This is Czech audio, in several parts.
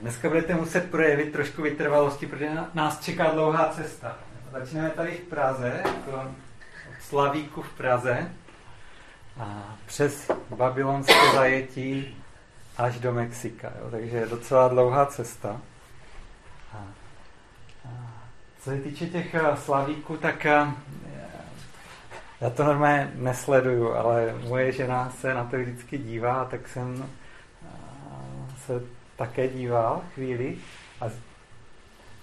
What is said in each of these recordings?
dneska budete muset projevit trošku vytrvalosti, protože nás čeká dlouhá cesta. Začneme tady v Praze, jako od Slavíku v Praze, a přes babylonské zajetí až do Mexika. Jo? Takže je docela dlouhá cesta. A, a co se týče těch eh, slavíků, tak eh, já to normálně nesleduju, ale moje žena se na to vždycky dívá, tak jsem eh, se také díval chvíli a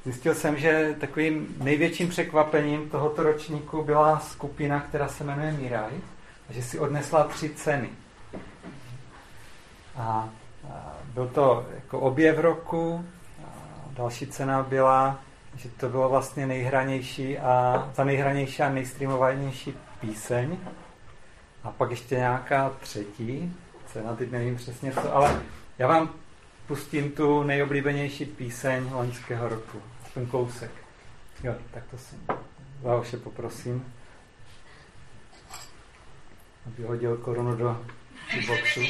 zjistil jsem, že takovým největším překvapením tohoto ročníku byla skupina, která se jmenuje Miraj, že si odnesla tři ceny. A byl to jako objev roku, a další cena byla, že to bylo vlastně nejhranější a ta nejhranější a nejstreamovanější píseň. A pak ještě nějaká třetí cena, teď nevím přesně co, ale já vám pustím tu nejoblíbenější píseň loňského roku. Ten kousek. Jo, tak to si Váoše poprosím, aby hodil korunu do boxu.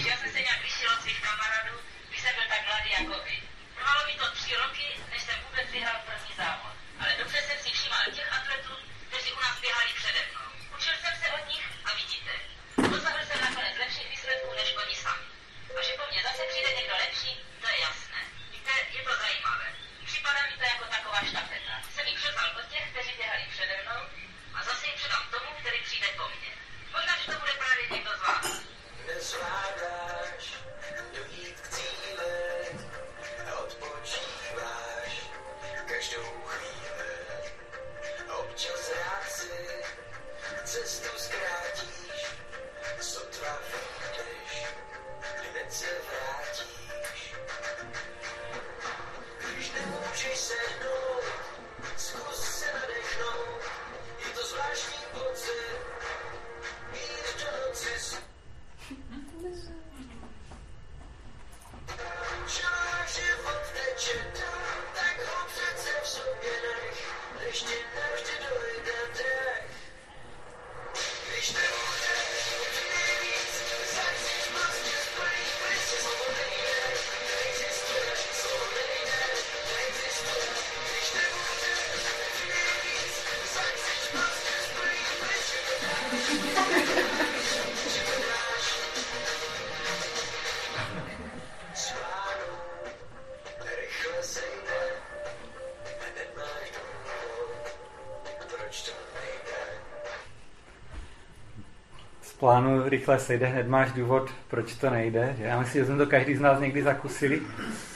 Plánu rychle sejde, hned máš důvod, proč to nejde. Že? Já myslím, že jsme to každý z nás někdy zakusili.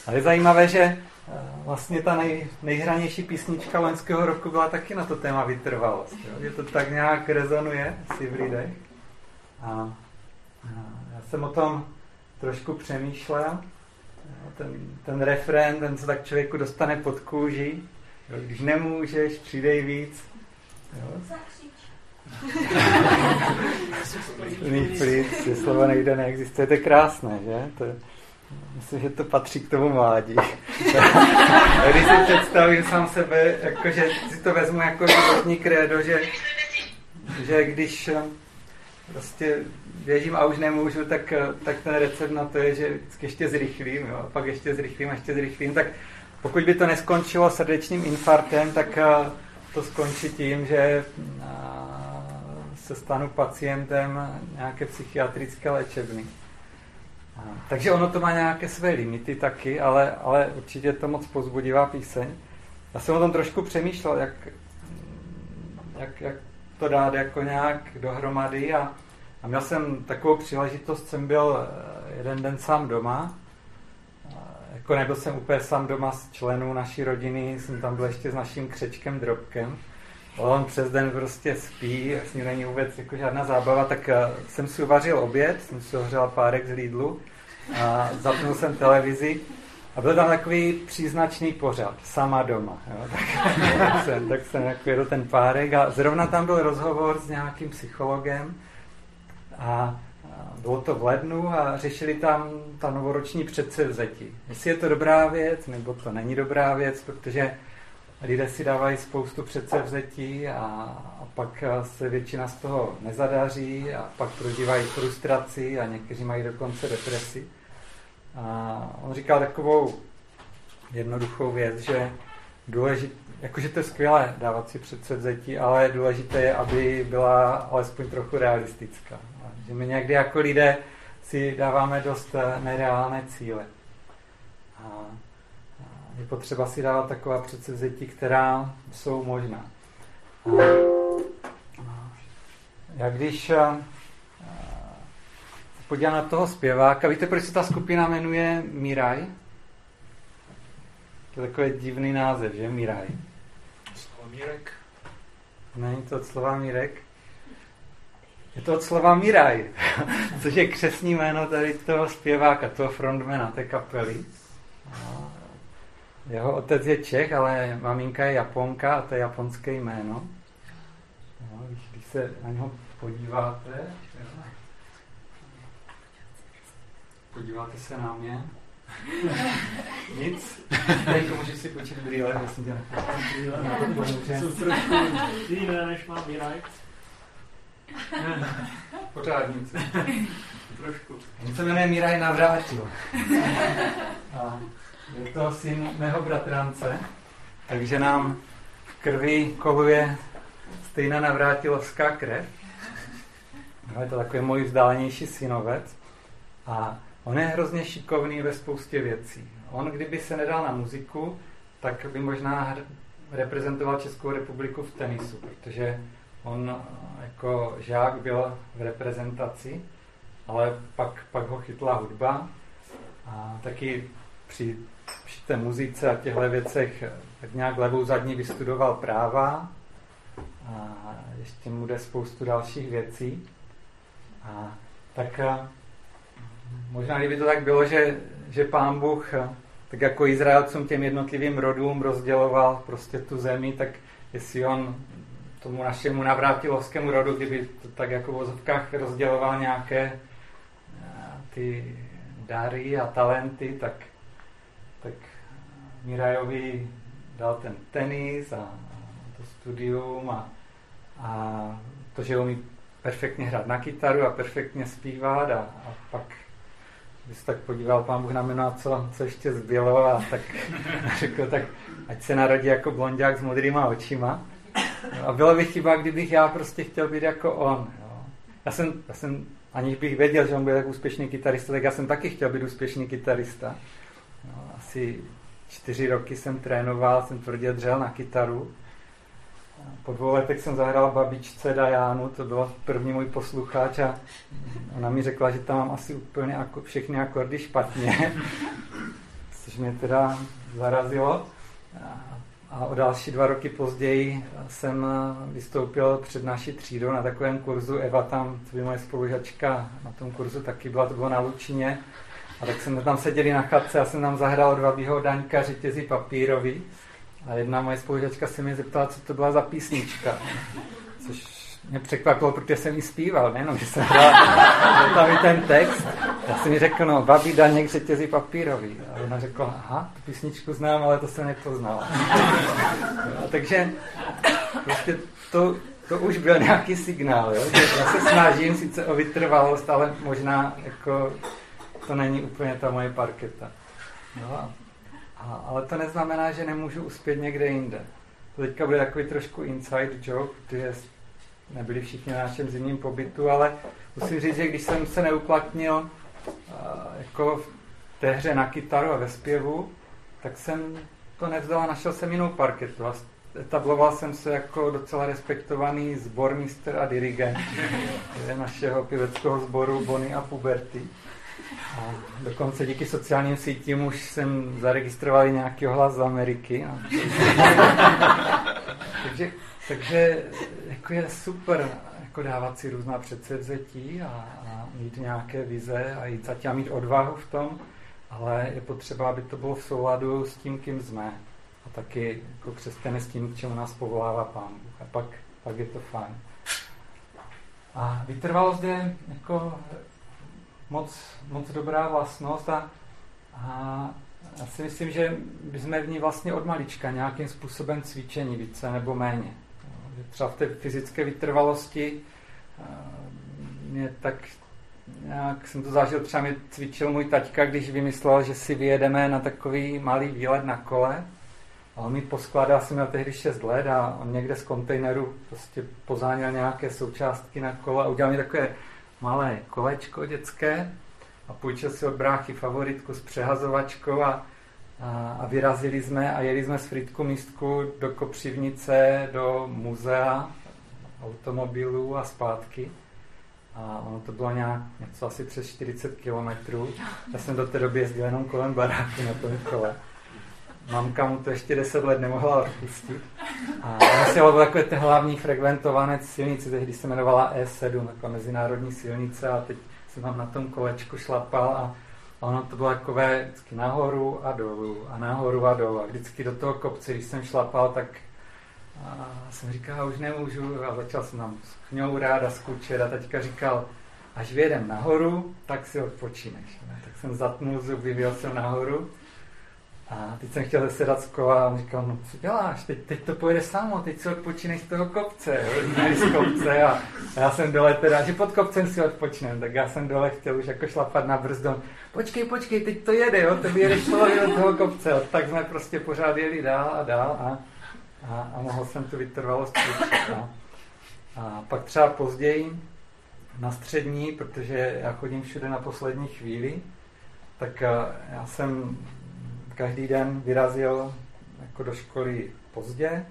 Ale je zajímavé, že eh, vlastně ta nej, nejhranější písnička loňského roku byla taky na to téma vytrvalost. Jo? Že to tak nějak rezonuje si v lidech. A, a já jsem o tom trošku přemýšlel. Ten, ten refrén, ten se tak člověku dostane pod kůži. Jo? Když nemůžeš, přidej víc. Jo? Plný je slovo nejde, neexistuje, to je krásné, že? To, myslím, že to patří k tomu mládí. Když si představím sám sebe, jakože si to vezmu jako životní krédo, že, že když eh, prostě běžím a už nemůžu, tak, eh, tak ten recept na to je, že vždycky ještě zrychlím, jo, pak ještě zrychlím a ještě zrychlím, tak pokud by to neskončilo srdečním infarktem, tak eh, to skončí tím, že se stanu pacientem nějaké psychiatrické léčebny. Takže ono to má nějaké své limity taky, ale, ale určitě to moc pozbudivá píseň. Já jsem o tom trošku přemýšlel, jak, jak, jak to dát jako nějak dohromady a, a měl jsem takovou příležitost, jsem byl eh, jeden den sám doma, jako nebyl jsem úplně sám doma s členů naší rodiny, jsem tam byl ještě s naším křečkem Drobkem, on přes den prostě spí, ním není vůbec jako žádná zábava, tak uh, jsem si uvařil oběd, jsem si ohřel párek z Lidlu a zapnul jsem televizi a byl tam takový příznačný pořad, sama doma. Jo? Tak, tak, jsem, tak jsem jako jedl ten párek a zrovna tam byl rozhovor s nějakým psychologem a bylo to v lednu a řešili tam ta novoroční předsevzetí. Jestli je to dobrá věc, nebo to není dobrá věc, protože lidé si dávají spoustu předsevzetí a, a pak se většina z toho nezadaří a pak prožívají frustraci a někteří mají dokonce depresi. A on říkal takovou jednoduchou věc, že důležit, jakože to je skvělé dávat si předsevzetí, ale důležité je, aby byla alespoň trochu realistická. Že my někdy jako lidé si dáváme dost eh, nereálné cíle. A je potřeba si dávat taková předsevzetí, která jsou možná. Já když eh, podívám na toho zpěváka, víte, proč se ta skupina jmenuje Miraj? To je takový divný název, že? Miraj. Slova Mírek. Není to od slova Mírek? Je to od slova Miraj, což je křesní jméno tady toho zpěváka, toho frontmana té kapely. Jeho otec je Čech, ale maminka je Japonka a to je japonské jméno. No, když, když se na něho podíváte, podíváte se na mě, nic. Jako můžeš si počít brýle, myslím tě Jsou trošku jiné, než mám Miraj. Pořádnice. Trošku. On se jmenuje Miraj Navrátil. A je to syn mého bratrance, takže nám v krvi koluje stejná navrátilovská krev. No, je to takový můj vzdálenější synovec. A on je hrozně šikovný ve spoustě věcí. On, kdyby se nedal na muziku, tak by možná reprezentoval Českou republiku v tenisu, protože on jako žák byl v reprezentaci, ale pak, pak ho chytla hudba a taky při, při té muzice a těchto věcech tak nějak levou zadní vystudoval práva a ještě mu jde spoustu dalších věcí. A tak možná kdyby to tak bylo, že, že pán Bůh tak jako Izraelcům těm jednotlivým rodům rozděloval prostě tu zemi, tak jestli on tomu našemu navrátilovskému rodu, kdyby to tak jako v vozovkách rozděloval nějaké ty dary a talenty, tak, tak Mirajovi dal ten tenis a, a to studium a, a to, že umí perfektně hrát na kytaru a perfektně zpívat a, a pak když se tak podíval pán Bůh na mě, no co, co ještě zbylo a tak řekl, tak ať se narodí jako blondák s modrýma očima. A bylo by chyba, kdybych já prostě chtěl být jako on. Jo. Já, jsem, já jsem, aniž bych věděl, že on byl tak úspěšný kytarista, tak já jsem taky chtěl být úspěšný kytarista. No, asi čtyři roky jsem trénoval, jsem tvrdě dřel na kytaru. Po dvou letech jsem zahrál babičce Dajánu, to byl první můj posluchač a ona mi řekla, že tam mám asi úplně ako, všechny akordy špatně, což mě teda zarazilo. A o další dva roky později jsem vystoupil před naší třídou na takovém kurzu. Eva tam, to by moje spolužačka, na tom kurzu taky byla, to bylo na Lučině. A tak jsme tam seděli na chatce a jsem tam zahrál dva Daňka řetězy papírový. A jedna moje spolužačka se mě zeptala, co to byla za písnička. Což mě překvapilo, protože jsem ji zpíval, nejenom, že jsem hrál tam ten text. Já jsem mi řekl, no, babí Daněk řetězí papírový. A ona řekla, aha, tu písničku znám, ale to jsem nepoznal. A takže prostě to, to už byl nějaký signál, jo? že já se snažím sice o vytrvalost, ale možná jako to není úplně ta moje parketa. No, a, ale to neznamená, že nemůžu uspět někde jinde. To teďka bude takový trošku inside joke, protože nebyli všichni na našem zimním pobytu, ale musím říct, že když jsem se neuplatnil jako v té hře na kytaru a ve zpěvu, tak jsem to nevzdal a našel jsem jinou parketu. A etabloval jsem se jako docela respektovaný zbormistr a dirigent našeho pěveckého sboru Bony a Puberty. A dokonce díky sociálním sítím už jsem zaregistroval nějaký hlas z Ameriky. A... takže, takže jako je super jako dávat si různá předsevzetí a, a mít nějaké vize a jít zatím mít odvahu v tom, ale je potřeba, aby to bylo v souladu s tím, kým jsme. A taky jako křesťané s tím, k čemu nás povolává Pán Bůh. A pak, pak je to fajn. A vytrvalost je jako moc, moc dobrá vlastnost a, a já si myslím, že bychom v ní vlastně od malička nějakým způsobem cvičení více nebo méně. Třeba v té fyzické vytrvalosti mě tak jak jsem to zažil, třeba mě cvičil můj taťka, když vymyslel, že si vyjedeme na takový malý výlet na kole. A on mi poskládal, jsem měl tehdy 6 let a on někde z kontejneru prostě pozáněl nějaké součástky na kole a udělal mi takové malé kolečko dětské a půjčil si od bráchy favoritku s přehazovačkou a, a, a vyrazili jsme a jeli jsme s Fritku místku do Kopřivnice, do muzea automobilů a zpátky. A ono to bylo nějak něco asi přes 40 kilometrů. Já jsem do té doby jezdil jenom kolem baráku na tom kole. Mamka mu to ještě 10 let nemohla odpustit. A si byl takové ten hlavní frekventované silnice, tehdy se jmenovala E7, jako mezinárodní silnice a teď jsem tam na tom kolečku šlapal a ono to bylo takové vždycky nahoru a dolů a nahoru a dolů. A vždycky do toho kopce, když jsem šlapal, tak a jsem říkal, už nemůžu a začal jsem tam ráda skučet a teďka říkal, až vyjedem nahoru, tak si odpočíneš. Tak jsem zatnul zuby, vyjel jsem nahoru a teď jsem chtěl sedat z kola a on říkal, no co děláš, teď, teď to pojede samo, teď si odpočíneš z toho kopce, z kopce a, a já jsem dole teda, že pod kopcem si odpočnem, tak já jsem dole chtěl už jako šlapat na brzdu. Počkej, počkej, teď to jede, jo, ty jedeš polovinu toho kopce, jo. tak jsme prostě pořád jeli dál a dál a, a, a mohl jsem tu vytrvalost a, a pak třeba později na střední, protože já chodím všude na poslední chvíli, tak já jsem každý den vyrazil jako do školy pozdě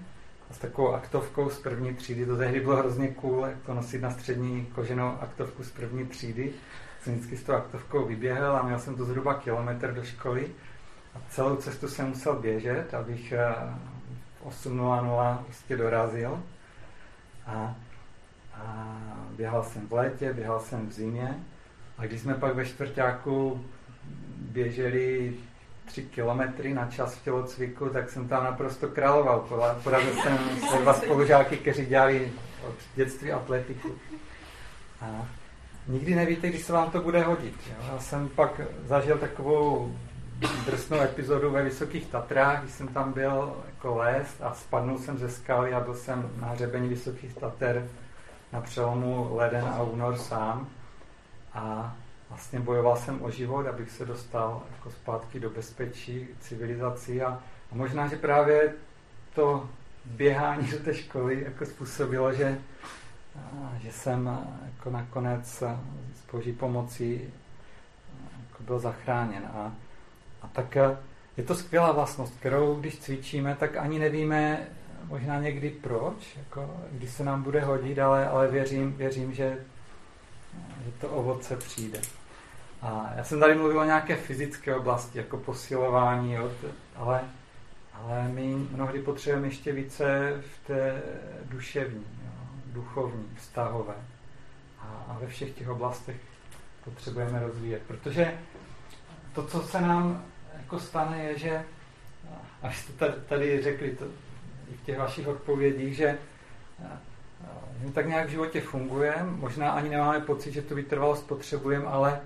a s takovou aktovkou z první třídy. To tehdy bylo hrozně cool, jako nosit na střední koženou aktovku z první třídy. Jsem vždycky s tou aktovkou vyběhl a měl jsem to zhruba kilometr do školy. A celou cestu jsem musel běžet, abych eh, v 8.00 prostě dorazil. A, a běhal jsem v létě, běhal jsem v zimě. A když jsme pak ve čtvrtáku běželi tři kilometry na čas v tělocviku, tak jsem tam naprosto královal. Porazil jsem se dva spolužáky, kteří dělali od dětství atletiku. A nikdy nevíte, když se vám to bude hodit. Jo? Já jsem pak zažil takovou drsnou epizodu ve Vysokých Tatrách, když jsem tam byl jako lézt a spadnul jsem ze skaly a byl jsem na hřebení Vysokých Tater na přelomu leden a únor sám. A vlastně bojoval jsem o život, abych se dostal jako zpátky do bezpečí, civilizací a, a možná, že právě to běhání do té školy jako způsobilo, že, že jsem jako nakonec s boží pomocí jako byl zachráněn. A, a tak je to skvělá vlastnost, kterou když cvičíme, tak ani nevíme možná někdy proč, jako, když se nám bude hodit, ale, ale věřím, věřím, že, že to ovoce přijde. A já jsem tady mluvil o nějaké fyzické oblasti, jako posilování, jo, ale, ale my mnohdy potřebujeme ještě více v té duševní, jo, duchovní, vztahové. A, a ve všech těch oblastech potřebujeme rozvíjet. Protože to, co se nám jako stane, je, že, až jste tady, tady řekli to, i v těch vašich odpovědích, že že tak nějak v životě fungujeme, možná ani nemáme pocit, že tu vytrvalost potřebujeme, ale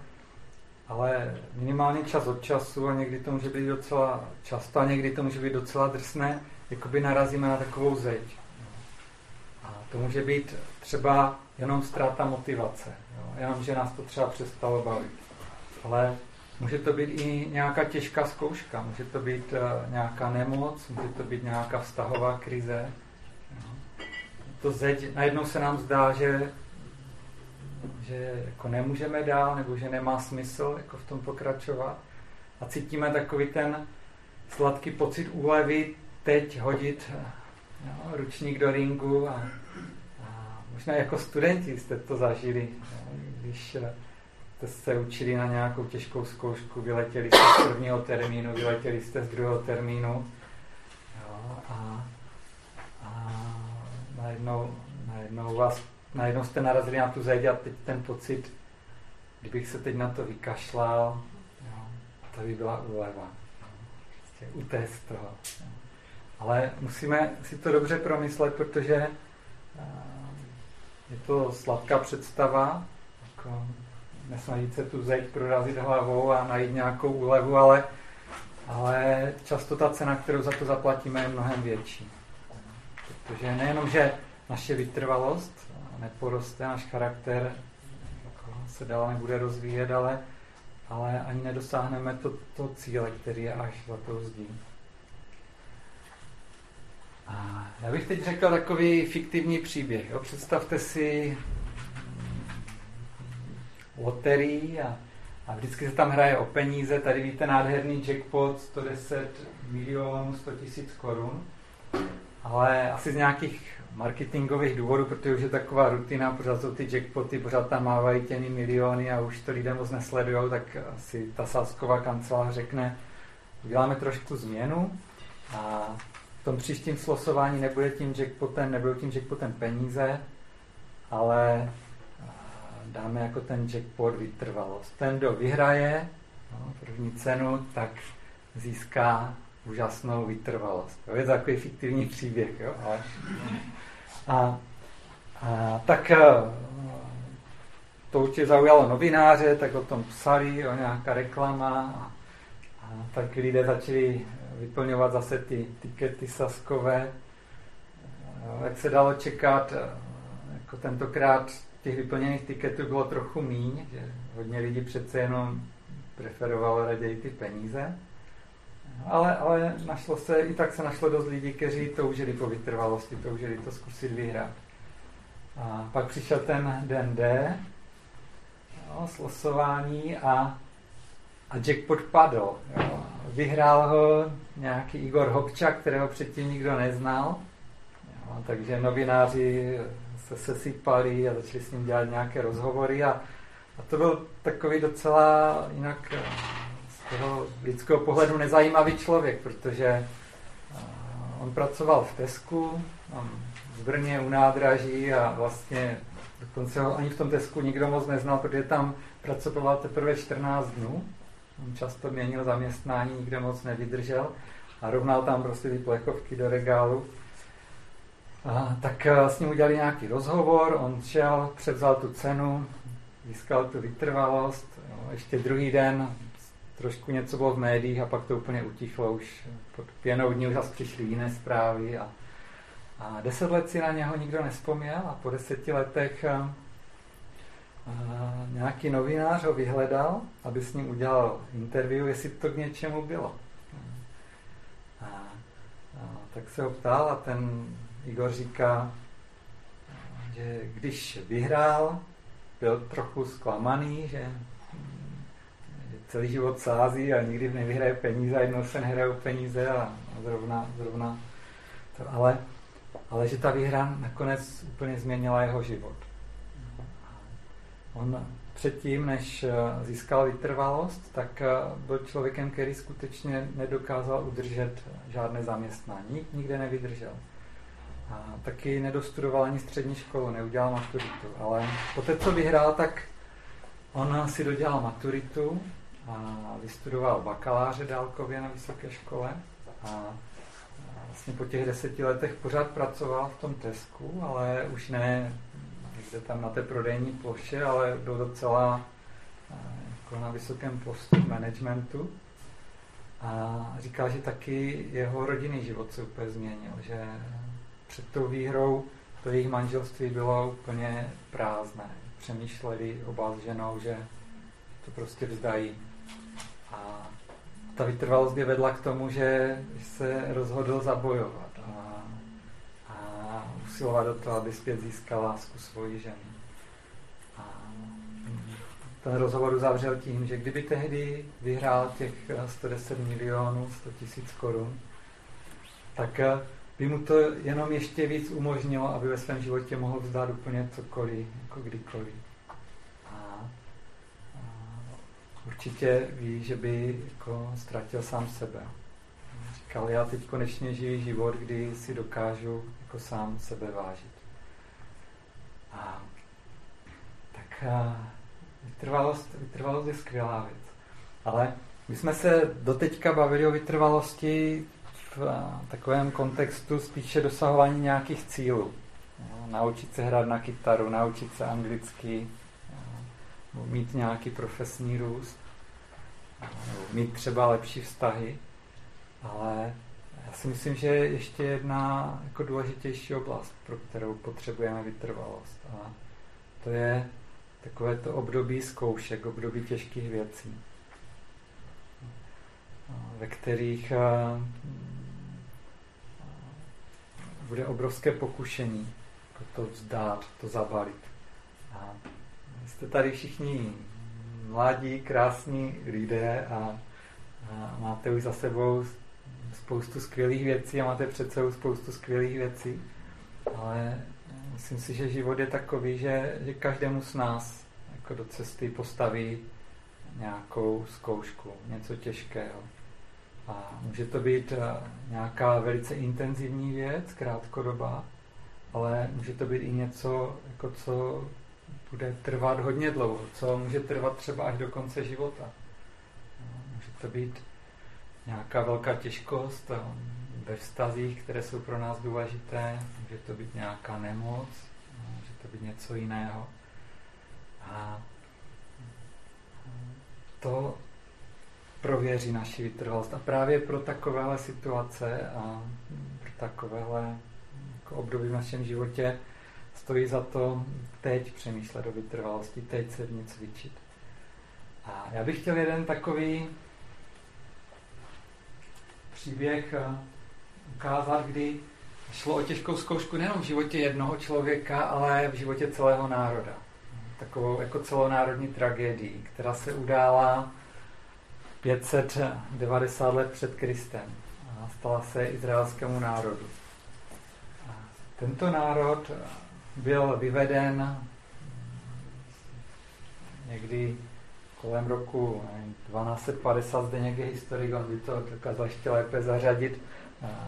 ale minimálně čas od času a někdy to může být docela často a někdy to může být docela drsné, jakoby narazíme na takovou zeď. A to může být třeba jenom ztráta motivace, jo? jenom, že nás to třeba přestalo bavit. Ale může to být i nějaká těžká zkouška, může to být uh, nějaká nemoc, může to být nějaká vztahová krize. Jo? To zeď, najednou se nám zdá, že že jako nemůžeme dál, nebo že nemá smysl jako v tom pokračovat. A cítíme takový ten sladký pocit úlevy teď hodit jo, ručník do ringu a, a možná jako studenti jste to zažili, jo, když eh, jste se učili na nějakou těžkou zkoušku, vyletěli jste z prvního termínu, vyletěli jste z druhého termínu jo, a, a najednou, najednou vás najednou jste narazili na tu zeď a teď ten pocit, kdybych se teď na to vykašlal, jo, to by byla úleva. Prostě utéct toho. Jo. Ale musíme si to dobře promyslet, protože eh, je to sladká představa, jako nesnažit se tu zeď prorazit hlavou a najít nějakou úlevu, ale, ale často ta cena, kterou za to zaplatíme, je mnohem větší. Protože nejenom, že naše vytrvalost neporoste náš charakter, jako se dál nebude rozvíjet, ale, ale ani nedosáhneme to, to cíle, který je až za tou zdí. A já bych teď řekl takový fiktivní příběh. Jo? Představte si loterii a, a vždycky se tam hraje o peníze. Tady víte nádherný jackpot 110 milionů 100 tisíc korun. Ale asi z nějakých marketingových důvodů, protože už je taková rutina, pořád jsou ty jackpoty, pořád tam mávají těmi miliony a už to lidé moc nesledují, tak asi ta sásková kancelář řekne, uděláme trošku změnu a v tom příštím slosování nebude tím jackpotem, nebudou tím jackpotem peníze, ale dáme jako ten jackpot vytrvalost. Ten, kdo vyhraje no, první cenu, tak získá úžasnou vytrvalost. To je takový fiktivní příběh. Jo? Ale, a, a, tak to určitě zaujalo novináře, tak o tom psali, o nějaká reklama a, a tak lidé začali vyplňovat zase ty tikety saskové. Jak se dalo čekat, jako tentokrát těch vyplněných tiketů bylo trochu míň, že hodně lidí přece jenom preferovalo raději ty peníze. Ale, ale našlo se, i tak se našlo dost lidí, kteří toužili po vytrvalosti, toužili to zkusit vyhrát. A pak přišel ten den D, jo, slosování a, a jackpot padl. Jo. Vyhrál ho nějaký Igor Hopča, kterého předtím nikdo neznal. Jo, takže novináři se sesypali a začali s ním dělat nějaké rozhovory a, a to byl takový docela jinak toho lidského pohledu nezajímavý člověk, protože eh, on pracoval v Tesku, v Brně u nádraží a vlastně dokonce ho ani v tom Tesku nikdo moc neznal, protože tam pracoval teprve 14 dnů. On často měnil zaměstnání, nikde moc nevydržel a rovnal tam prostě ty plechovky do regálu. A, tak eh, s ním udělali nějaký rozhovor, on šel, převzal tu cenu, získal tu vytrvalost, jo, ještě druhý den trošku něco bylo v médiích a pak to úplně utichlo, už pod pěnou dní už zase přišly jiné zprávy a, a deset let si na něho nikdo nespomněl a po deseti letech a, eh, a, eh, nějaký novinář ho vyhledal, aby s ním udělal interview, jestli to k něčemu bylo. A, a, tak se ho ptal a ten Igor říká, že když vyhrál, byl trochu zklamaný, že, že celý život sází a nikdy nevyhraje peníze jednou se nehraje peníze a zrovna, zrovna to, ale, ale že ta výhra nakonec úplně změnila jeho život. On předtím, než získal vytrvalost, tak byl člověkem, který skutečně nedokázal udržet žádné zaměstnání. Nikde nevydržel. A taky nedostudoval ani střední školu, neudělal maturitu. Ale poté, co vyhrál, tak on si dodělal maturitu a vystudoval bakaláře dálkově na vysoké škole. A vlastně po těch deseti letech pořád pracoval v tom Tesku, ale už ne někde tam na té prodejní ploše, ale byl docela jako na vysokém postu managementu. A říkal, že taky jeho rodinný život se úplně změnil, že před tou výhrou to jejich manželství bylo úplně prázdné. Přemýšleli oba s ženou, že to prostě vzdají. A ta vytrvalost je vedla k tomu, že se rozhodl zabojovat a, a usilovat o to, aby zpět získal lásku svojí ženy. A ten rozhovor uzavřel tím, že kdyby tehdy vyhrál těch 110 milionů, 100 tisíc korun, tak by mu to jenom ještě víc umožnilo, aby ve svém životě mohl vzdát úplně cokoliv, jako kdykoliv. A, a určitě ví, že by jako ztratil sám sebe. Říkal, já teď konečně žiju život, kdy si dokážu jako sám sebe vážit. A, tak a, vytrvalost, vytrvalost je skvělá věc. Ale my jsme se doteďka bavili o vytrvalosti v takovém kontextu spíše dosahování nějakých cílů. Jo, naučit se hrát na kytaru, naučit se anglicky, mít nějaký profesní růst, mít třeba lepší vztahy, ale já si myslím, že je ještě jedna jako důležitější oblast, pro kterou potřebujeme vytrvalost. A to je, takové to období zkoušek, období těžkých věcí, ve kterých bude obrovské pokušení to vzdát, to zabalit. A jste tady všichni mladí, krásní lidé a, a máte už za sebou spoustu skvělých věcí a máte před sebou spoustu skvělých věcí, ale myslím si, že život je takový, že, že každému z nás jako do cesty postaví nějakou zkoušku, něco těžkého. A může to být eh, nějaká velice intenzivní věc, krátkodobá, ale může to být i něco, jako co bude trvat hodně dlouho, co může trvat třeba až do konce života. Může to být nějaká velká těžkost ve vztazích, které jsou pro nás důležité, může to být nějaká nemoc, může to být něco jiného. A to prověří naši vytrvalost. A právě pro takovéhle situace a pro takovéhle jako období v našem životě stojí za to teď přemýšlet o vytrvalosti, teď se v ní cvičit. A já bych chtěl jeden takový příběh eh, ukázat, kdy šlo o těžkou zkoušku nejenom v životě jednoho člověka, ale v životě celého národa. Takovou jako celonárodní tragédii, která se udála 590 let před Kristem a stala se izraelskému národu. Tento národ byl vyveden někdy kolem roku 1250, zde někdy historik, on by to dokázal ještě lépe zařadit,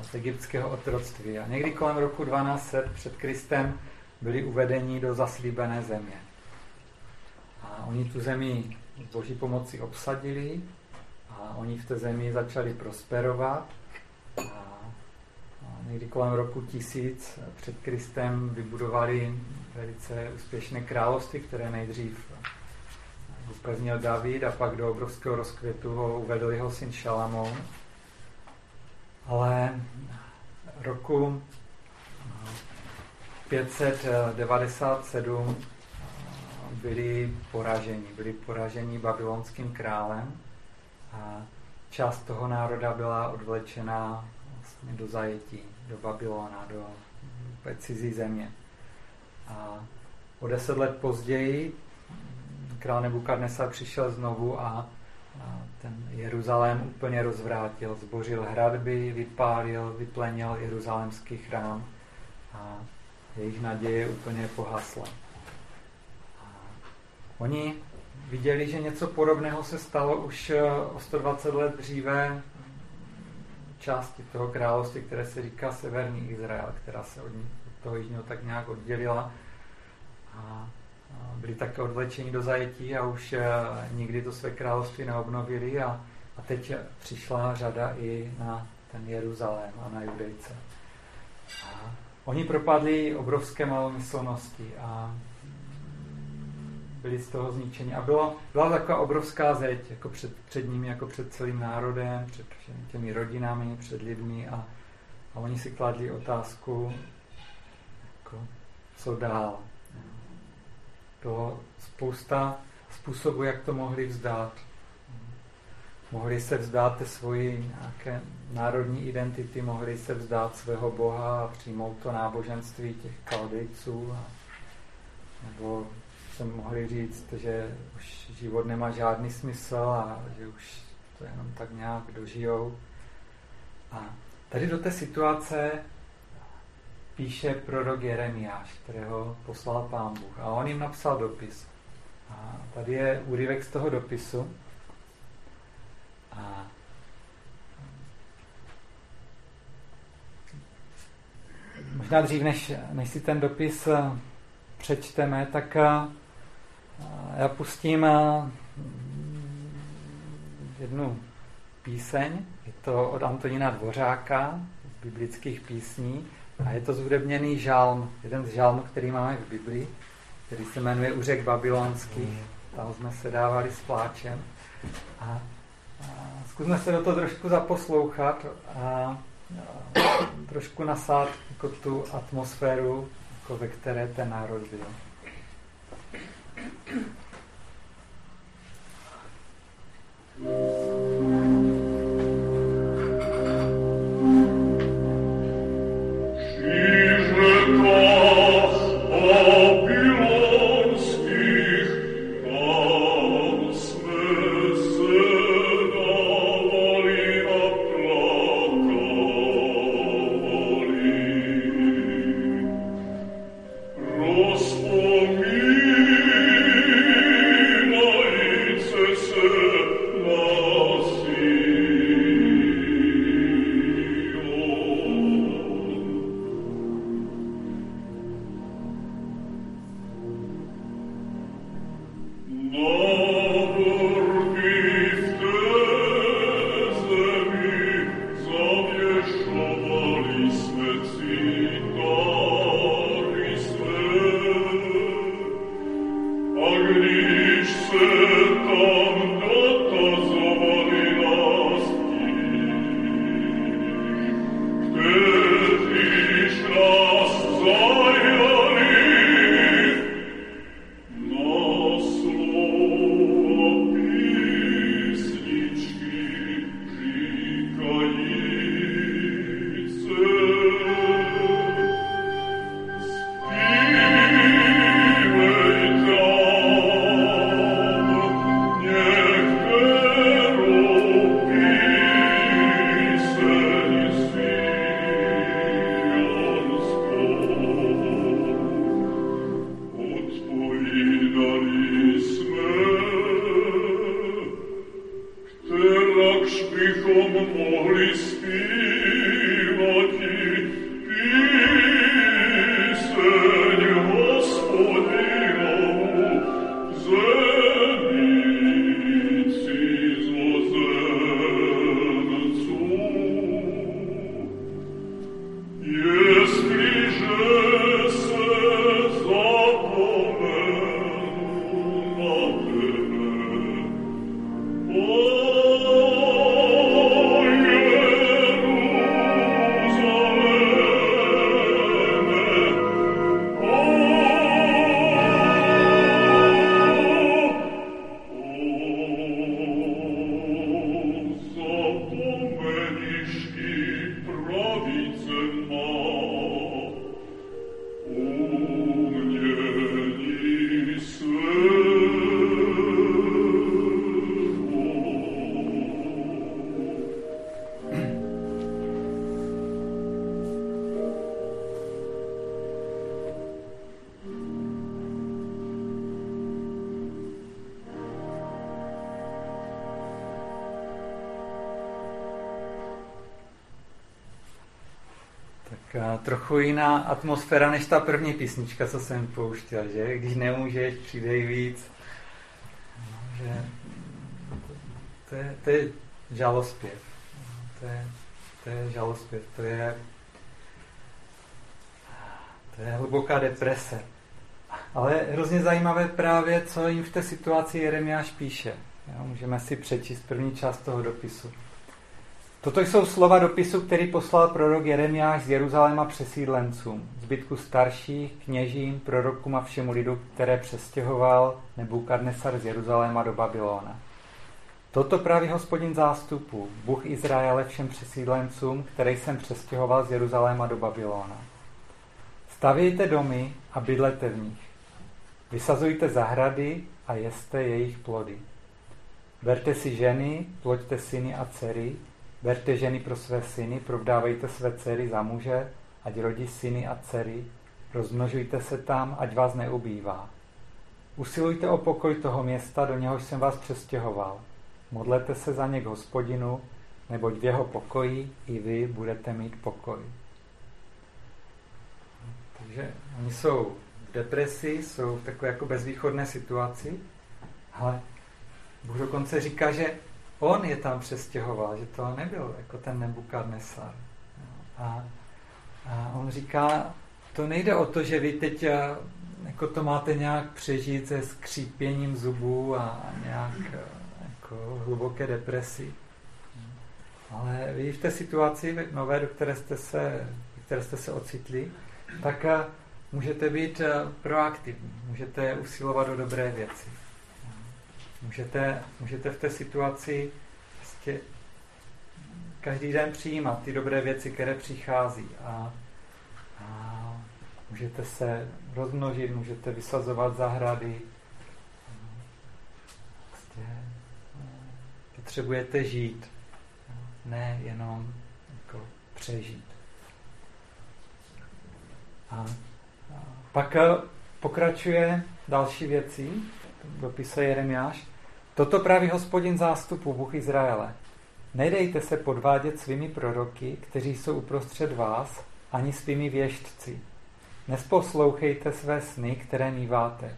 z egyptského otroctví. A někdy kolem roku 1200 před Kristem byli uvedeni do zaslíbené země. A oni tu zemi s boží pomoci obsadili a oni v té zemi začali prosperovat někdy kolem roku tisíc před Kristem vybudovali velice úspěšné království, které nejdřív upevnil David a pak do obrovského rozkvětu ho uvedl jeho syn Šalamoun. Ale roku 597 byli poraženi. Byli poraženi babylonským králem a část toho národa byla odvlečena vlastně do zajetí, do Babylona, do cizí země. A o deset let později král Nebukadnesa přišel znovu a, a ten Jeruzalém úplně rozvrátil. Zbořil hradby, vypálil, vyplenil jeruzalémský chrám a jejich naděje úplně pohasla. A oni viděli, že něco podobného se stalo už eh, o 120 let dříve části toho království, které se říká Severní Izrael, která se od, toho jižního tak nějak oddělila. A byli také odvlečeni do zajetí a už eh, nikdy to své království neobnovili a, a teď přišla řada i na ten Jeruzalém a na Judejce. A oni propadli obrovské malomyslnosti a byli z toho zničeni. A bylo, byla taková obrovská zeď jako před, před nimi, jako před celým národem, před těmi rodinami, před lidmi a, a oni si kladli otázku, jako, co dál. Bylo spousta způsobů, jak to mohli vzdát. Mohli se vzdát té svoji nějaké národní identity, mohli se vzdát svého Boha a přijmout to náboženství těch kaldejců. Nebo se mohli říct, že už život nemá žádný smysl a že už to jenom tak nějak dožijou. A tady do té situace píše prorok Jeremiáš, kterého poslal pán Bůh. A on jim napsal dopis. A tady je úryvek z toho dopisu. A možná dřív, než, než si ten dopis přečteme, tak já pustím eh, jednu píseň. Je to od Antonína Dvořáka z biblických písní. A je to zhudebněný žálm, jeden z žálmů, který máme v Biblii, který se jmenuje Uřek babylonský. Tam jsme se dávali s pláčem. A, a zkusme se do toho trošku zaposlouchat a, a trošku nasát jako tu atmosféru, jako ve které ten národ byl. Is the trochu jiná atmosféra než ta první písnička, co jsem pouštěl, že? Když nemůžeš, přidej víc. No, že to je, to je žalospěv. To je, to je žalospěv. To je, to je hluboká deprese. Ale hrozně zajímavé právě, co jim v té situaci Jeremiáš píše. Jo, můžeme si přečíst první část toho dopisu. Toto jsou slova dopisu, který poslal prorok Jeremiáš z Jeruzaléma přesídlencům, zbytku starších, kněžím, prorokům a všemu lidu, které přestěhoval Nebukadnesar z Jeruzaléma do Babylona. Toto právě hospodin zástupu, Bůh Izraele všem přesídlencům, který jsem přestěhoval z Jeruzaléma do Babylona. Stavějte domy a bydlete v nich. Vysazujte zahrady a jeste jejich plody. Berte si ženy, ploďte syny a dcery, Berte ženy pro své syny, provdávejte své dcery za muže, ať rodí syny a dcery, rozmnožujte se tam, ať vás neubývá. Usilujte o pokoj toho města, do něhož jsem vás přestěhoval. Modlete se za ně k hospodinu, neboť v jeho pokoji i vy budete mít pokoj. Takže oni jsou v depresi, jsou v takové jako bezvýchodné situaci, ale Bůh dokonce říká, že on je tam přestěhoval, že to nebyl jako ten Nebukadnesar. A, a on říká, to nejde o to, že vy teď eh, jako to máte nějak přežít se skřípěním zubů a nějak eh, jako hluboké depresi. Ale vy v té situaci nové, do které jste se, které jste se ocitli, tak eh, můžete být proaktivní, můžete usilovat o dobré věci. Můžete, můžete v té situaci prostě každý den přijímat ty dobré věci, které přichází a, a můžete se rozmnožit, můžete vysazovat zahrady. Prostě potřebujete žít, ne jenom jako přežít. A, pak pokračuje další věci, dopise Jeremiáš. Toto právě hospodin zástupu, Bůh Izraele. Nedejte se podvádět svými proroky, kteří jsou uprostřed vás, ani svými věštci. Nesposlouchejte své sny, které míváte.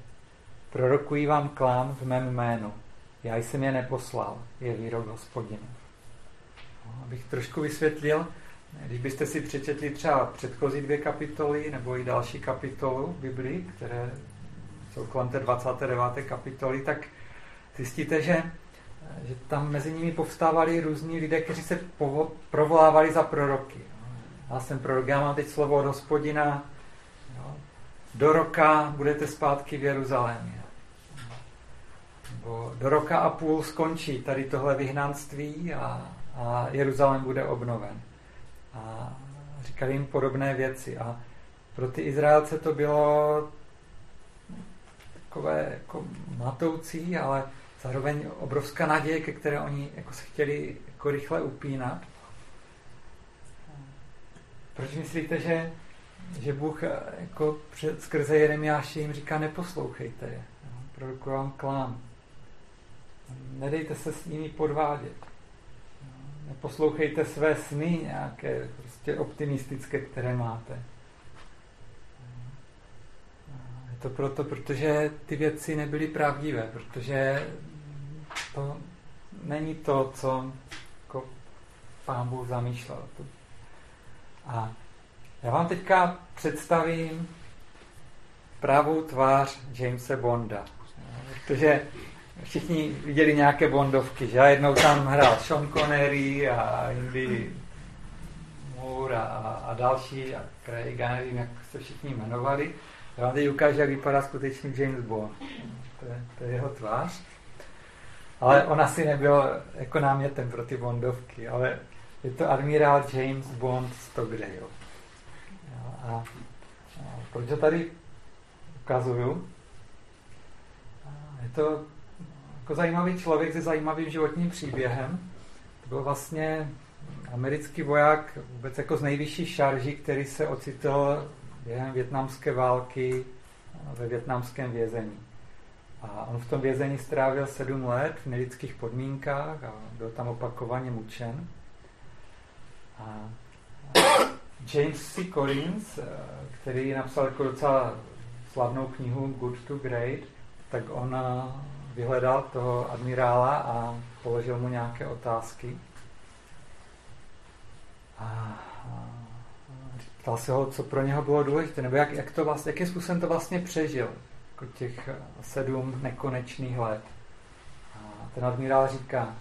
Prorokují vám klám v mém jménu. Já jsem je neposlal, je výrok hospodinu. No, abych trošku vysvětlil, když byste si přečetli třeba předchozí dvě kapitoly nebo i další kapitolu Biblii, které jsou kolem té 29. kapitoly, tak zjistíte, že, že tam mezi nimi povstávali různí lidé, kteří se povo- provolávali za proroky. Já jsem prorok, já mám teď slovo od hospodina, do roka budete zpátky v Jeruzalémě. Nebo do roka a půl skončí tady tohle vyhnanství a, a Jeruzalém bude obnoven. A říkali jim podobné věci. A pro ty Izraelce to bylo takové jako matoucí, ale zároveň obrovská naděje, ke které oni jako se chtěli jako rychle upínat. Proč myslíte, že, že Bůh jako před, skrze Jeremiáše jim říká neposlouchejte je, produkuji vám klám. Nedejte se s nimi podvádět. Neposlouchejte své sny nějaké prostě optimistické, které máte. Je to proto, protože ty věci nebyly pravdivé, protože to není to, co jako pán Bůh zamýšlel. A já vám teďka představím pravou tvář Jamesa Bonda. Protože všichni viděli nějaké Bondovky, že? Jednou tam hrál Sean Connery a Indy Moore a, a další, a Craig, já nevím, jak se všichni jmenovali. Já vám teď ukážu, jak vypadá skutečný James Bond. To je, to je jeho tvář. Ale on asi nebyl jako námětem pro ty Bondovky, ale je to admirál James Bond Stockdale. A, a proč ho tady ukazuju? Je to jako zajímavý člověk se zajímavým životním příběhem. To byl vlastně americký voják vůbec jako z nejvyšší šarží, který se ocitl během větnamské války ve větnamském vězení. A on v tom vězení strávil sedm let v nelidských podmínkách a byl tam opakovaně mučen. A James C. Collins, který napsal jako docela slavnou knihu Good to Great, tak on vyhledal toho admirála a položil mu nějaké otázky. A, ptal se ho, co pro něho bylo důležité, nebo jak, jak to vlastně, jakým způsobem to vlastně přežil, jako těch sedm nekonečných let. A ten admirál říká,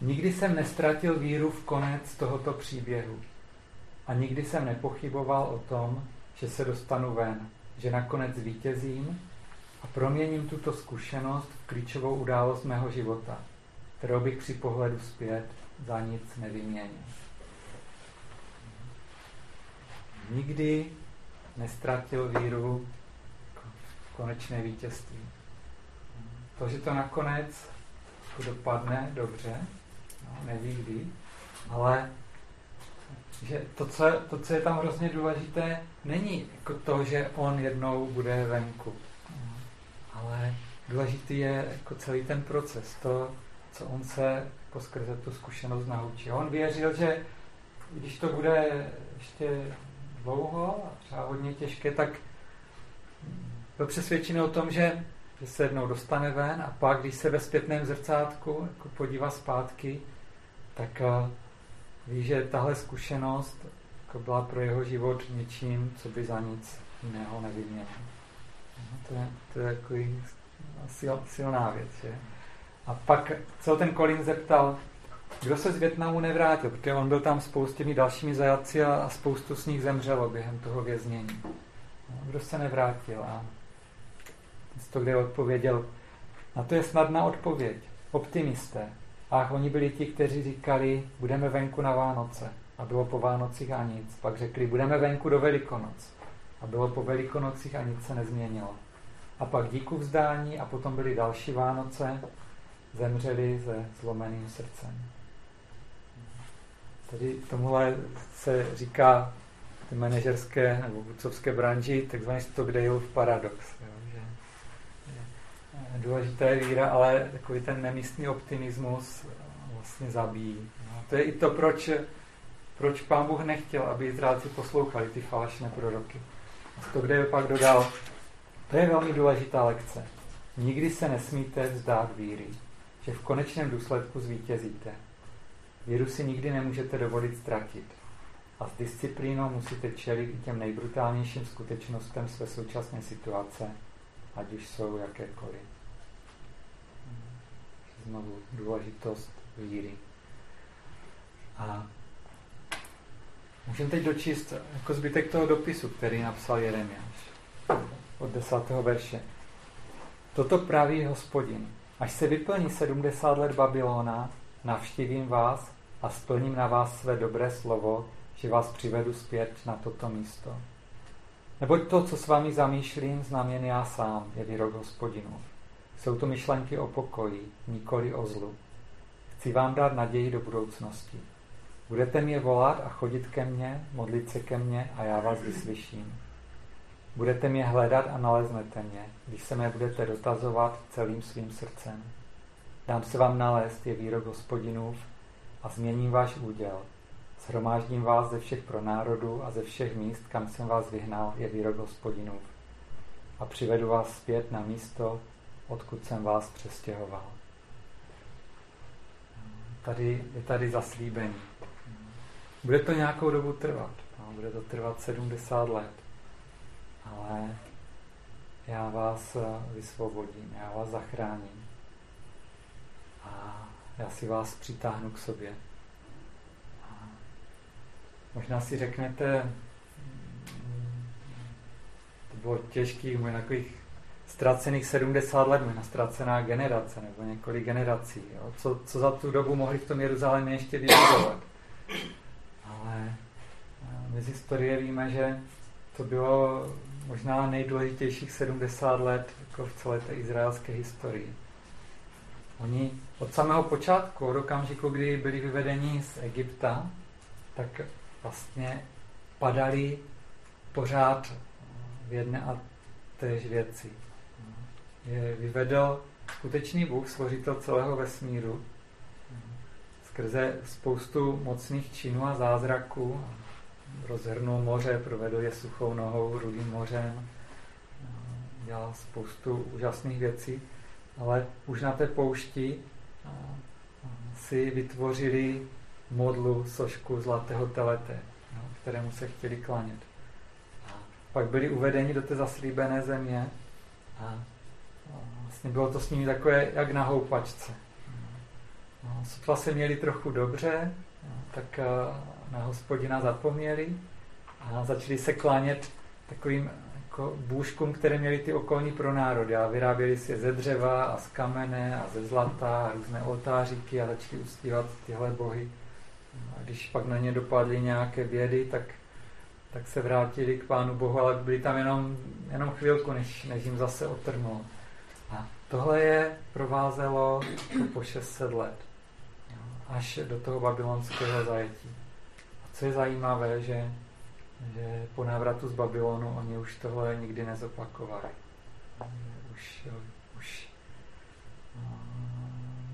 nikdy jsem nestratil víru v konec tohoto příběhu a nikdy jsem nepochyboval o tom, že se dostanu ven, že nakonec vítězím a proměním tuto zkušenost v klíčovou událost mého života, kterou bych při pohledu zpět za nic nevyměnil. Nikdy nestratil víru v konečné vítězství. To, že to nakonec dopadne dobře, no, neví kdy, ale že to co, je, to, co je tam hrozně důležité, není jako to, že on jednou bude venku ale důležitý je jako celý ten proces, to, co on se jako skrze tu zkušenost naučil. On věřil, že když to bude ještě dlouho a třeba hodně těžké, tak byl přesvědčený o tom, že, se jednou dostane ven a pak, když se ve zpětném zrcátku jako podívá zpátky, tak uh, ví, že tahle zkušenost jako byla pro jeho život něčím, co by za nic jiného nevyměnil. To je, to je takový sil, silná věc. Že? A pak se ten Colin zeptal, kdo se z Větnamu nevrátil, protože on byl tam s těmi dalšími zajatci a, a spoustu z nich zemřelo během toho věznění. No, kdo se nevrátil? A to, kde odpověděl, na to je snadná odpověď. Optimisté. A oni byli ti, kteří říkali, budeme venku na Vánoce. A bylo po Vánocích a nic. Pak řekli, budeme venku do Velikonoc. A bylo po Velikonocích a nic se nezměnilo a pak díku vzdání a potom byly další Vánoce, zemřeli se zlomeným srdcem. Tady tomuhle se říká ty manažerské nebo vůdcovské branži takzvaný Stockdaleův paradox. Jo, že důležitá je víra, ale takový ten nemístný optimismus vlastně zabíjí. No, to je i to, proč, proč pán Bůh nechtěl, aby Izraelci poslouchali ty falešné proroky. Stockdale pak dodal, to je velmi důležitá lekce. Nikdy se nesmíte vzdát víry, že v konečném důsledku zvítězíte. Víru si nikdy nemůžete dovolit ztratit. a s disciplínou musíte čelit i těm nejbrutálnějším skutečnostem své současné situace, ať už jsou jakékoliv. Znovu důležitost víry. A můžeme teď dočíst jako zbytek toho dopisu, který napsal Jeremiáš od desátého verše. Toto praví hospodin. Až se vyplní 70 let Babylona, navštívím vás a splním na vás své dobré slovo, že vás přivedu zpět na toto místo. Neboť to, co s vámi zamýšlím, znám jen já sám, je výrok hospodinu. Jsou to myšlenky o pokoji, nikoli o zlu. Chci vám dát naději do budoucnosti. Budete mě volat a chodit ke mně, modlit se ke mně a já vás vyslyším. Budete mě hledat a naleznete mě, když se mě budete dotazovat celým svým srdcem. Dám se vám nalézt, je výrok hospodinův, a změním váš úděl. Shromáždím vás ze všech pronárodů a ze všech míst, kam jsem vás vyhnal, je výrok hospodinův. A přivedu vás zpět na místo, odkud jsem vás přestěhoval. Tady je tady zaslíbení. Bude to nějakou dobu trvat. No, bude to trvat 70 let. Ale já vás eh, vysvobodím, já vás zachráním. A já si vás přitáhnu k sobě. A možná si řeknete, to bylo těžký, můj takových ztracených 70 let, možná ztracená generace nebo několik generací. Jo? Co, co za tu dobu mohli v tom Jeruzalémě ještě vybudovat. Ale my z historie víme, že to bylo možná nejdůležitějších 70 let jako v celé té izraelské historii. Oni od samého počátku, od okamžiku, kdy byli vyvedeni z Egypta, tak vlastně padali pořád v jedné a též věci. Je vyvedl skutečný Bůh, složitel celého vesmíru, skrze spoustu mocných činů a zázraků. Rozhrnul moře, provedl je suchou nohou, rudým mořem, dělal spoustu úžasných věcí ale už na té poušti si vytvořili modlu, sošku zlatého telete, kterému se chtěli klanět. Pak byli uvedeni do té zaslíbené země a vlastně bylo to s nimi takové jak na houpačce. Sotva se měli trochu dobře, tak na hospodina zapomněli a začali se klanět takovým jako bůžkům, které měly ty okolní pronárody a vyráběli si je ze dřeva a z kamene a ze zlata a různé oltáříky a začali uctívat tyhle bohy. A když pak na ně dopadly nějaké bědy, tak, tak se vrátili k Pánu Bohu, ale byli tam jenom, jenom chvilku, než, než jim zase otrnul. A tohle je provázelo po 600 let, až do toho babylonského zajetí. A co je zajímavé, že že po návratu z Babylonu oni už tohle nikdy nezopakovali. Už, už no,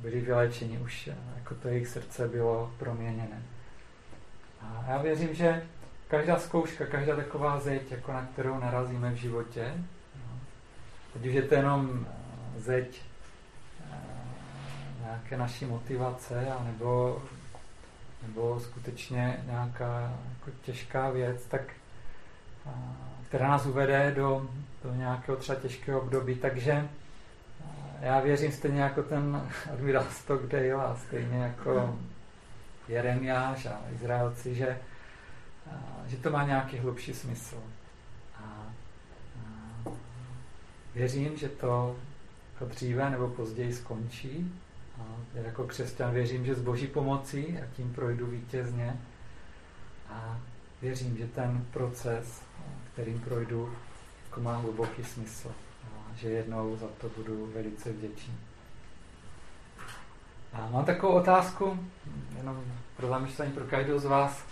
byli vylečeni, už jako to jejich srdce bylo proměněné. A já věřím, že každá zkouška, každá taková zeď, jako na kterou narazíme v životě, no, ať už je to jenom zeď eh, nějaké naší motivace, anebo nebo skutečně nějaká jako těžká věc, tak, která nás uvede do, do nějakého třeba těžkého období. Takže já věřím stejně jako ten admirál Stockdale a stejně jako Jeremiáš a Izraelci, že, že to má nějaký hlubší smysl. A, věřím, že to dříve nebo později skončí, já jako křesťan věřím, že s boží pomocí a tím projdu vítězně a věřím, že ten proces, kterým projdu, jako má hluboký smysl a že jednou za to budu velice vděčný. A mám takovou otázku, jenom pro zamýšlení pro každou z vás.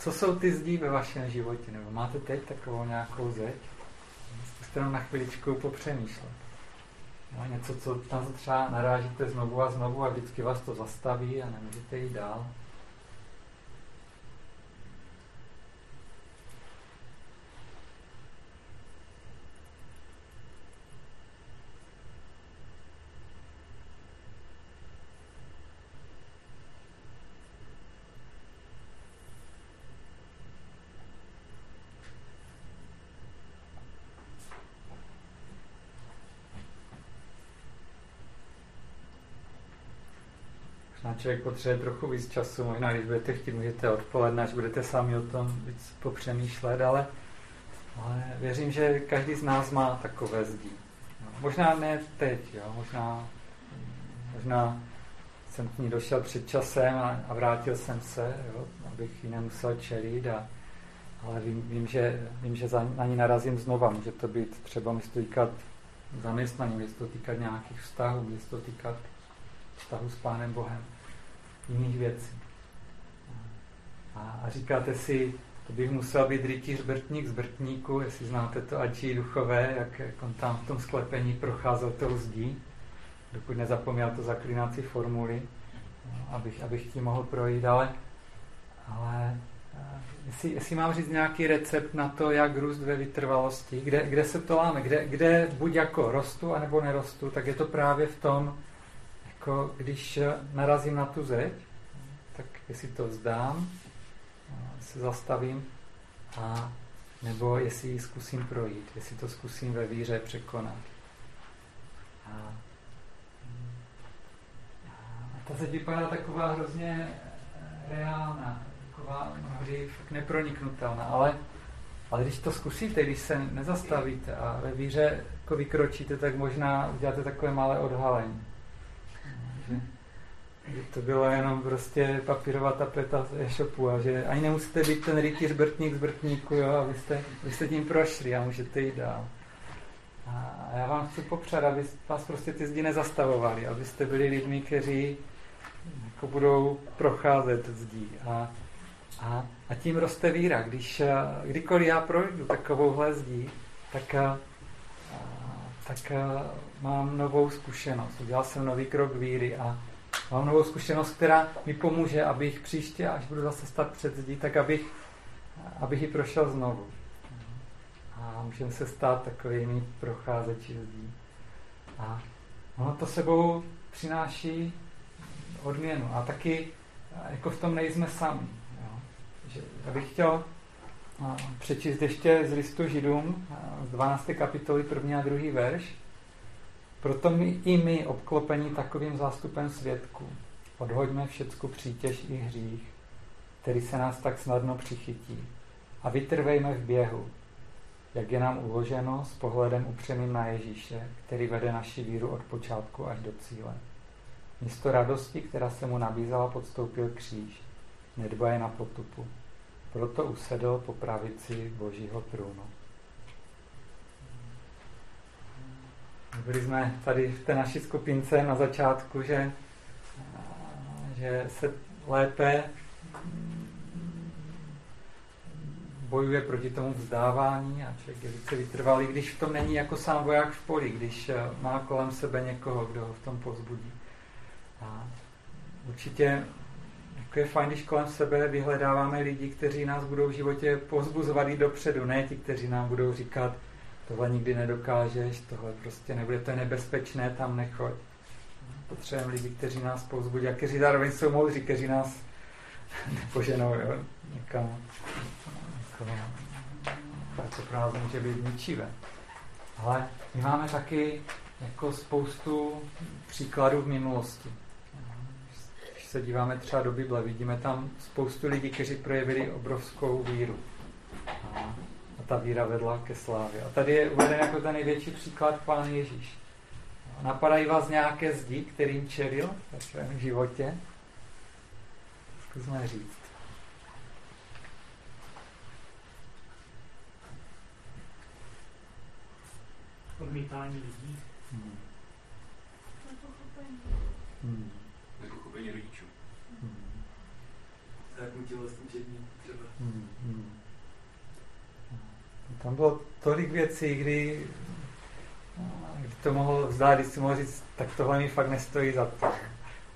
Co jsou ty zdí ve vašem životě? Nebo máte teď takovou nějakou zeď? Zkuste jenom na chviličku popřemýšlet. No, něco, co tam třeba narážíte znovu a znovu a vždycky vás to zastaví a nemůžete jít dál. Možná člověk potřebuje trochu víc času, možná když budete chtít, můžete odpoledne, až budete sami o tom víc popřemýšlet, ale, ale věřím, že každý z nás má takové zdi. No, možná ne teď, jo, možná, možná jsem k ní došel před časem a, a vrátil jsem se, jo, abych ji nemusel čelit, a, ale vím, vím, že, vím, že za, na ní narazím znova. Může to být třeba, může to týkat zaměstnání, může to týkat nějakých vztahů, může to týkat vztahu s Pánem Bohem, jiných věcí. A, a říkáte si, to bych musel být rytíř Brtník z Brtníku, jestli znáte to Adži duchové, jak, jak on tam v tom sklepení procházel tou zdí, dokud nezapomněl to zaklínací formuly, no, abych, abych tím mohl projít, ale, ale jestli, jestli mám říct nějaký recept na to, jak růst ve vytrvalosti, kde, kde se to láme, kde, kde buď jako rostu, anebo nerostu, tak je to právě v tom, jako když narazím na tu zeď, tak jestli to vzdám, se zastavím, a nebo jestli ji zkusím projít, jestli to zkusím ve víře překonat. A, a ta zeď vypadá taková hrozně reálná, taková mnohdy fakt neproniknutelná, ale, ale když to zkusíte, když se nezastavíte a ve víře jako vykročíte, tak možná uděláte takové malé odhalení to bylo jenom prostě papírová tapeta z e-shopu a že ani nemusíte být ten rytíř Brtník z Brtníku, jo, a vy jste, vy jste tím prošli a můžete jít dál. A já vám chci popřát, aby vás prostě ty zdi nezastavovaly, abyste byli lidmi, kteří jako budou procházet zdí. A, a, a tím roste víra. Když, kdykoliv já projdu takovouhle zdí, tak, a, tak a, mám novou zkušenost. Udělal jsem nový krok víry a mám novou zkušenost, která mi pomůže, abych příště, až budu zase stát před zdí, tak abych, abych ji prošel znovu. A můžeme se stát takovými procházeči zdí. A ono to sebou přináší odměnu. A taky jako v tom nejsme sami. Jo. Že, já bych chtěl přečíst ještě z listu Židům z 12. kapitoly 1. a 2. verš. Proto my, i my, obklopení takovým zástupem svědků, odhoďme všecku přítěž i hřích, který se nás tak snadno přichytí a vytrvejme v běhu, jak je nám uloženo s pohledem upřeným na Ježíše, který vede naši víru od počátku až do cíle. Místo radosti, která se mu nabízela, podstoupil kříž, nedbaje na potupu. Proto usedl po pravici Božího trůnu. Byli jsme tady v té naší skupince na začátku, že, že se lépe bojuje proti tomu vzdávání a člověk je více vytrvalý, když v tom není jako sám voják v poli, když má kolem sebe někoho, kdo ho v tom pozbudí. A určitě jako je fajn, když kolem sebe vyhledáváme lidi, kteří nás budou v životě pozbuzovat i dopředu, ne ti, kteří nám budou říkat, tohle nikdy nedokážeš, tohle prostě nebude, to je nebezpečné, tam nechoď. Potřebujeme lidi, kteří nás povzbudí a kteří zároveň jsou moudří, kteří nás nepoženou jo, někam. Jako, to pro nás může být ničivé. Ale my máme taky jako spoustu příkladů v minulosti. Když se díváme třeba do Bible, vidíme tam spoustu lidí, kteří projevili obrovskou víru. A ta víra vedla ke slávě. A tady je uveden jako ten největší příklad Pán Ježíš. Napadají vás nějaké zdi, kterým čelil ve svém životě? Zkusme říct. Odmítání lidí. Hmm. Hmm. Nepochopení rodičů. Hmm. Tak mu tělesný třeba. Hmm. Hmm. Tam bylo tolik věcí, kdy, kdy to mohl vzdát, když si mohl říct, tak tohle mi fakt nestojí za to.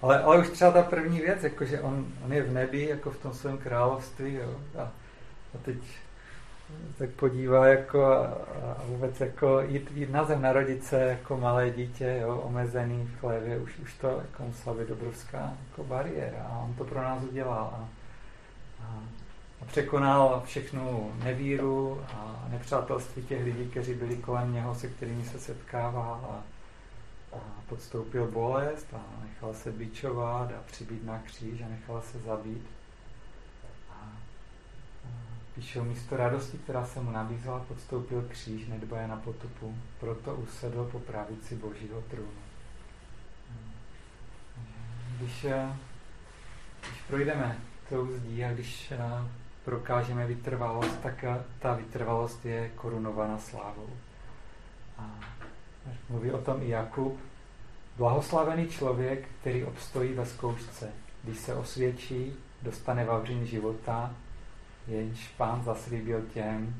Ale, ale už třeba ta první věc, jakože on, on je v nebi, jako v tom svém království, jo, a, a teď tak podívá jako a, a vůbec jako jít, jít na zem, narodit se jako malé dítě, jo, omezený v chlevě, už, už to jako musela být obrovská jako bariéra a on to pro nás udělal. A a překonal všechnu nevíru a nepřátelství těch lidí, kteří byli kolem něho, se kterými se setkával a, a podstoupil bolest a nechal se bičovat a přibít na kříž a nechal se zabít. A, píšou místo radosti, která se mu nabízela, podstoupil kříž, nedbaje na potupu, proto usedl po pravici božího trůnu. Když, když projdeme tou zdí a když prokážeme vytrvalost, tak ta vytrvalost je korunovaná slávou. A mluví o tom i Jakub. Blahoslavený člověk, který obstojí ve zkoušce. Když se osvědčí, dostane vavřin života, jenž pán zaslíbil těm,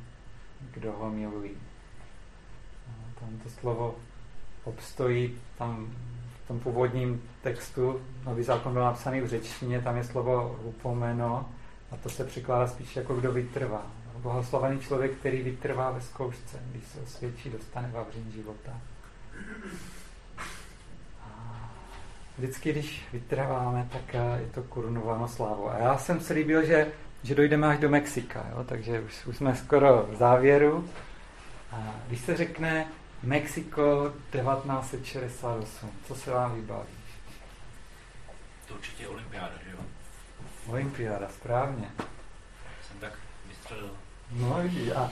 kdo ho milují. Tam to slovo obstojí, tam v tom původním textu, nový zákon byl napsaný v řečtině, tam je slovo upomeno, a to se překládá spíš jako kdo vytrvá. Bohoslavený člověk, který vytrvá ve zkoušce, když se osvědčí, dostane vavřin života. vždycky, když vytrváme, tak je to korunováno slávou. A já jsem se líbil, že, že dojdeme až do Mexika, jo? takže už, už jsme skoro v závěru. A když se řekne Mexiko 1968, co se vám vybaví? To určitě olympiáda, že? Olympiáda, správně. Jsem tak vystřelil. No, a,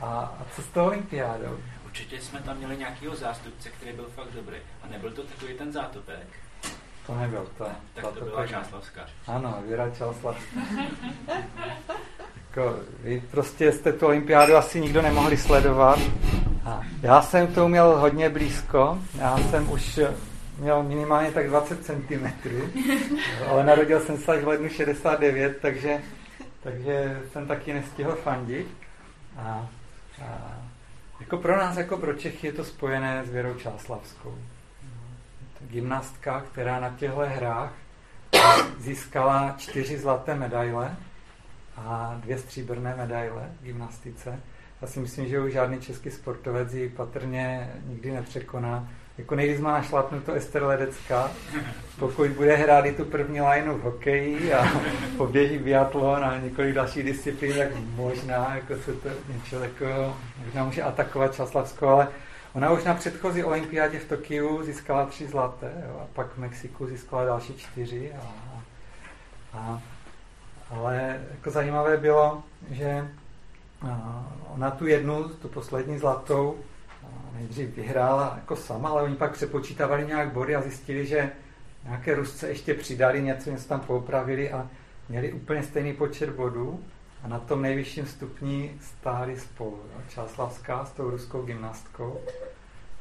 a, a co s tou olympiádou? Určitě jsme tam měli nějakého zástupce, který byl fakt dobrý. A nebyl to takový ten zátopek? To nebyl, to. Tak to, to byla Čáslavská. Ano, Věra Čáslavská. jako, vy prostě jste tu olympiádu asi nikdo nemohli sledovat. A já jsem tomu měl hodně blízko. Já jsem už měl minimálně tak 20 cm, ale narodil jsem se až v lednu 69, takže, takže jsem taky nestihl fandit. A, a jako pro nás, jako pro Čechy, je to spojené s Věrou Čáslavskou. Gymnastka, která na těchto hrách získala čtyři zlaté medaile a dvě stříbrné medaile v gymnastice. Já si myslím, že už žádný český sportovec ji patrně nikdy nepřekoná. Jako nejvíc má našlapnuto Ester Ledecka, pokud bude hrát i tu první lineu v hokeji a poběží biatlon a několik dalších disciplín, tak možná jako se to něco jako, možná může atakovat Časlavsko, ale ona už na předchozí olympiádě v Tokiu získala tři zlaté jo, a pak v Mexiku získala další čtyři. A, a, ale jako zajímavé bylo, že ona tu jednu, tu poslední zlatou, nejdřív vyhrála jako sama, ale oni pak přepočítávali nějak body a zjistili, že nějaké Rusce ještě přidali něco, něco tam poopravili a měli úplně stejný počet bodů a na tom nejvyšším stupni stáli spolu. Jo? Čáslavská s tou ruskou gymnastkou.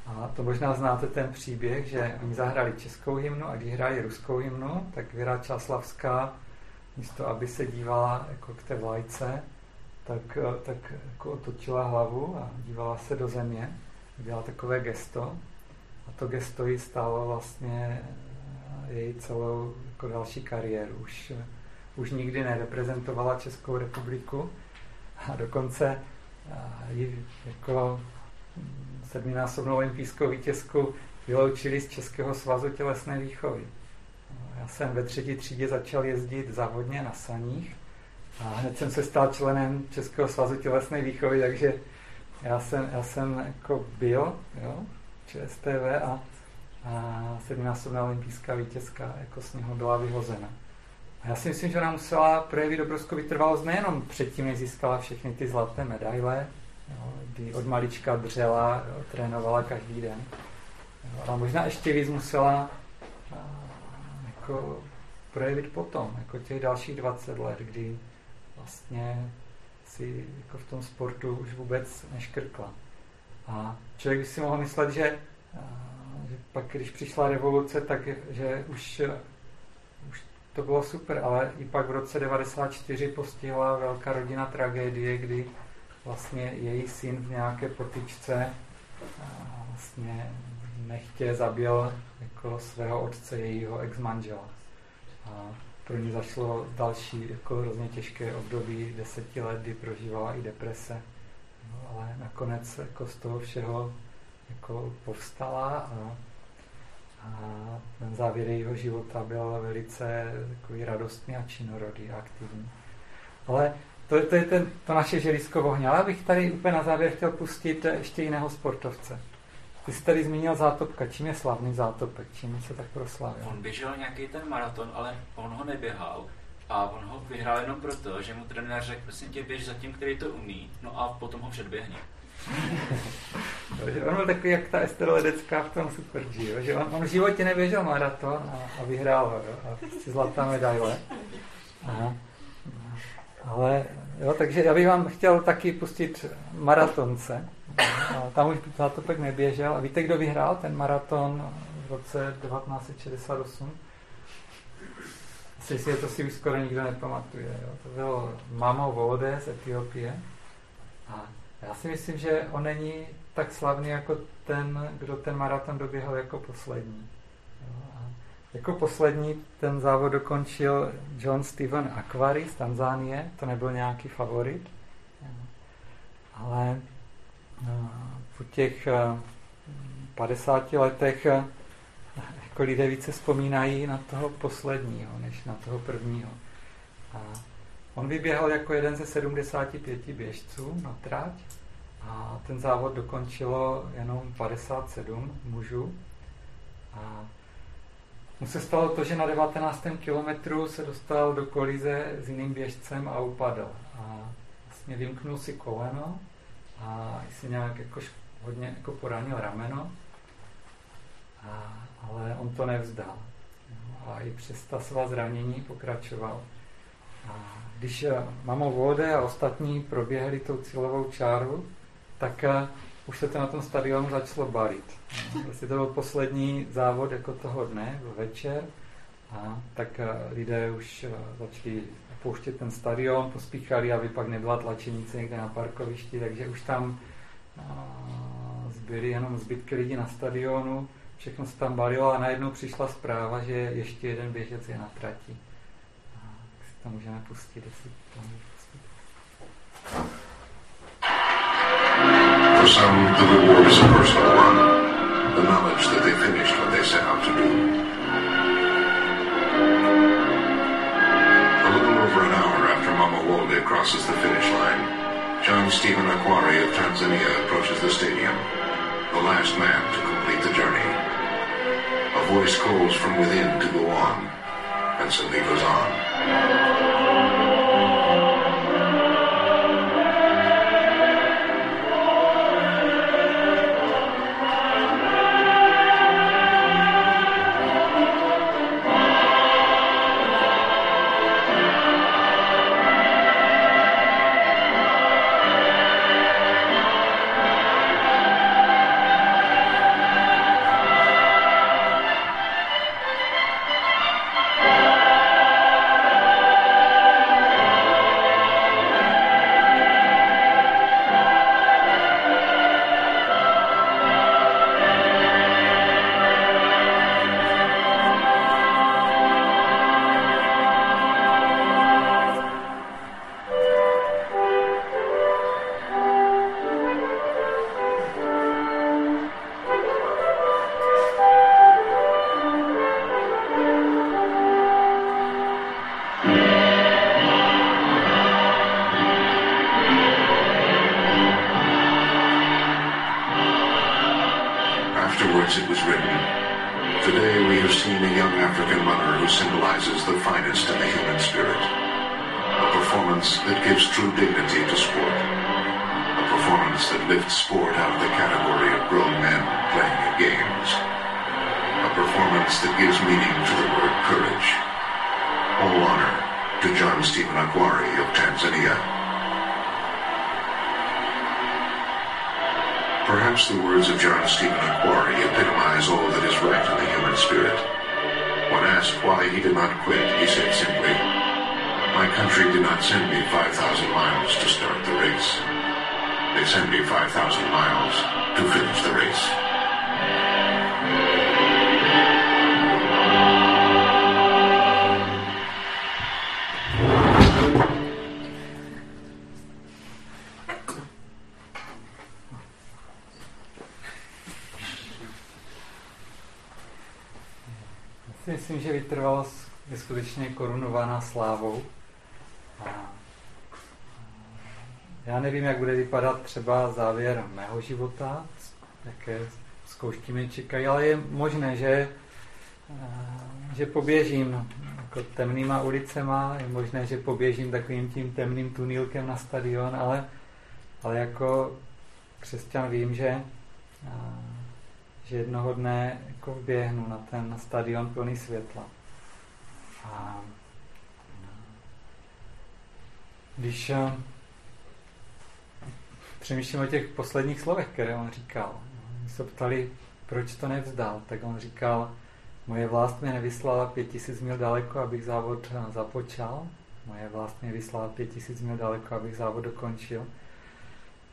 A to možná znáte ten příběh, že oni zahráli českou hymnu a když hráli ruskou hymnu, tak Věra Čáslavská místo, aby se dívala jako k té vlajce, tak, tak jako otočila hlavu a dívala se do země udělala takové gesto a to gesto jí stálo vlastně eh, její celou jako další kariéru. Už, eh, už nikdy nereprezentovala Českou republiku a dokonce eh, ji jako sedminásobnou olympijskou vítězku vyloučili z Českého svazu tělesné výchovy. Já jsem ve třetí třídě začal jezdit závodně na saních a hned jsem se stal členem Českého svazu tělesné výchovy, takže já jsem, já jsem jako byl, jo, ČSTV a, a sedmnásobná olympijská vítězka jako z něho byla vyhozena. A já si myslím, že ona musela projevit obrovskou vytrvalost nejenom předtím, než získala všechny ty zlaté medaile, jo, kdy od malička dřela, jo, trénovala každý den, jo, ale možná ještě víc musela a, jako projevit potom, jako těch dalších 20 let, kdy vlastně si jako v tom sportu už vůbec neškrkla. A člověk by si mohl myslet, že, že pak, když přišla revoluce, tak že už, už to bylo super, ale i pak v roce 94 postihla velká rodina tragédie, kdy vlastně její syn v nějaké potyčce vlastně nechtě zabil jako svého otce, jejího ex-manžela. A pro ní zašlo další jako hrozně těžké období, deseti let, kdy prožívala i deprese. No, ale nakonec jako z toho všeho jako povstala a, a ten závěr jejího života byl velice takový radostný a činorodý a aktivní. Ale to, to je ten, to naše želisko ohně. Ale bych tady úplně na závěr chtěl pustit ještě jiného sportovce. Ty jsi tady zmínil zátopka. Čím je slavný zátopek? Čím se tak proslavil? On běžel nějaký ten maraton, ale on ho neběhal. A on ho vyhrál jenom proto, že mu trenér řekl, prosím tě, běž za tím, který to umí, no a potom ho předběhne. on byl takový, jak ta Ester Ledecká v tom Super G, jo? že on, on v životě neběžel maraton a, a vyhrál ho, jo? a si zlatá medaile. Aha. Ale jo, takže já bych vám chtěl taky pustit maratonce. A tam už Zátopek neběžel. A víte, kdo vyhrál ten maraton v roce 1968? Asi si to si už skoro nikdo nepamatuje. Jo? To byl Mamo Vode z Etiopie. A já si myslím, že on není tak slavný jako ten, kdo ten maraton doběhl jako poslední. Jako poslední ten závod dokončil John Steven Aquari z Tanzánie, to nebyl nějaký favorit, ale po těch 50 eh, letech eh, jako lidé více vzpomínají na toho posledního, než na toho prvního. A on vyběhal jako jeden ze 75 běžců na tráť a ten závod dokončilo jenom 57 mužů. A mu se stalo to, že na 19. kilometru se dostal do kolize s jiným běžcem a upadl. A vlastně vymknul si koleno a si nějak jako hodně jako poranil rameno, a, ale on to nevzdal. A i přes ta svá zranění pokračoval. A když eh, Mamo Vode a ostatní proběhli tou cílovou čáru, tak eh, už se to na tom stadionu začalo balit. Vlastně to byl poslední závod jako toho dne, večer, a tak eh, lidé už eh, začali pouštět ten stadion, pospíchali, aby pak nebyla tlačenice někde na parkovišti, takže už tam zbyly jenom zbytky lidí na stadionu, všechno se tam balilo a najednou přišla zpráva, že ještě jeden běžec je na trati. A tak si to můžeme pustit, jestli to můžeme pustit. For some, the reward is a personal one, the knowledge that they finished what they set out to do. Crosses the finish line, John Stephen Aquari of Tanzania approaches the stadium, the last man to complete the journey. A voice calls from within to go on, and so he goes on. Vypadat třeba závěr mého života, jaké zkoušky mě čekají, ale je možné, že, že poběžím jako temnýma ulicema, je možné, že poběžím takovým tím temným tunílkem na stadion, ale, ale jako křesťan vím, že, že jednoho dne jako běhnu na ten stadion plný světla. A když přemýšlím o těch posledních slovech, které on říkal, my se ptali, proč to nevzdal, tak on říkal, moje vlast mě nevyslala pět tisíc mil daleko, abych závod započal, moje vlast mě vyslala pět tisíc mil daleko, abych závod dokončil.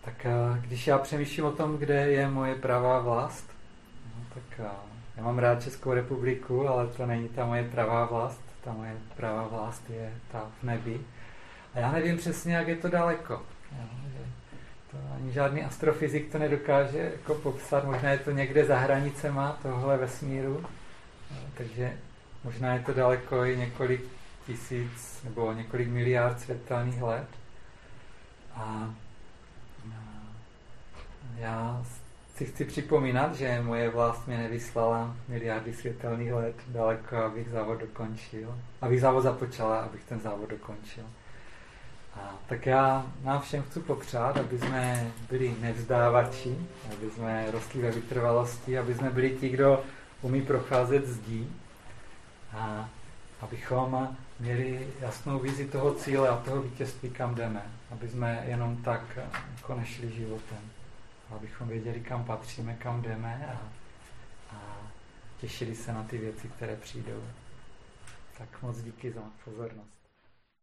Tak když já přemýšlím o tom, kde je moje pravá vlast, no, tak já mám rád Českou republiku, ale to není ta moje pravá vlast. Ta moje pravá vlast je ta v nebi. A já nevím přesně, jak je to daleko. Jo, že to ani žádný astrofyzik to nedokáže jako popsat. Možná je to někde za hranicema tohle vesmíru. Jo, takže možná je to daleko i několik tisíc nebo několik miliard světelných let. A já si chci připomínat, že moje vlast mě nevyslala miliardy světelných let daleko, abych závod dokončil. Abych závod započala, abych ten závod dokončil. A tak já nám všem chci popřát, aby jsme byli nevzdávači, aby jsme rostli ve vytrvalosti, aby jsme byli ti, kdo umí procházet zdí a abychom měli jasnou vizi toho cíle a toho vítězství, kam jdeme. Aby jsme jenom tak jako nešli životem abychom věděli, kam patříme, kam jdeme a, a těšili se na ty věci, které přijdou. Tak moc díky za pozornost.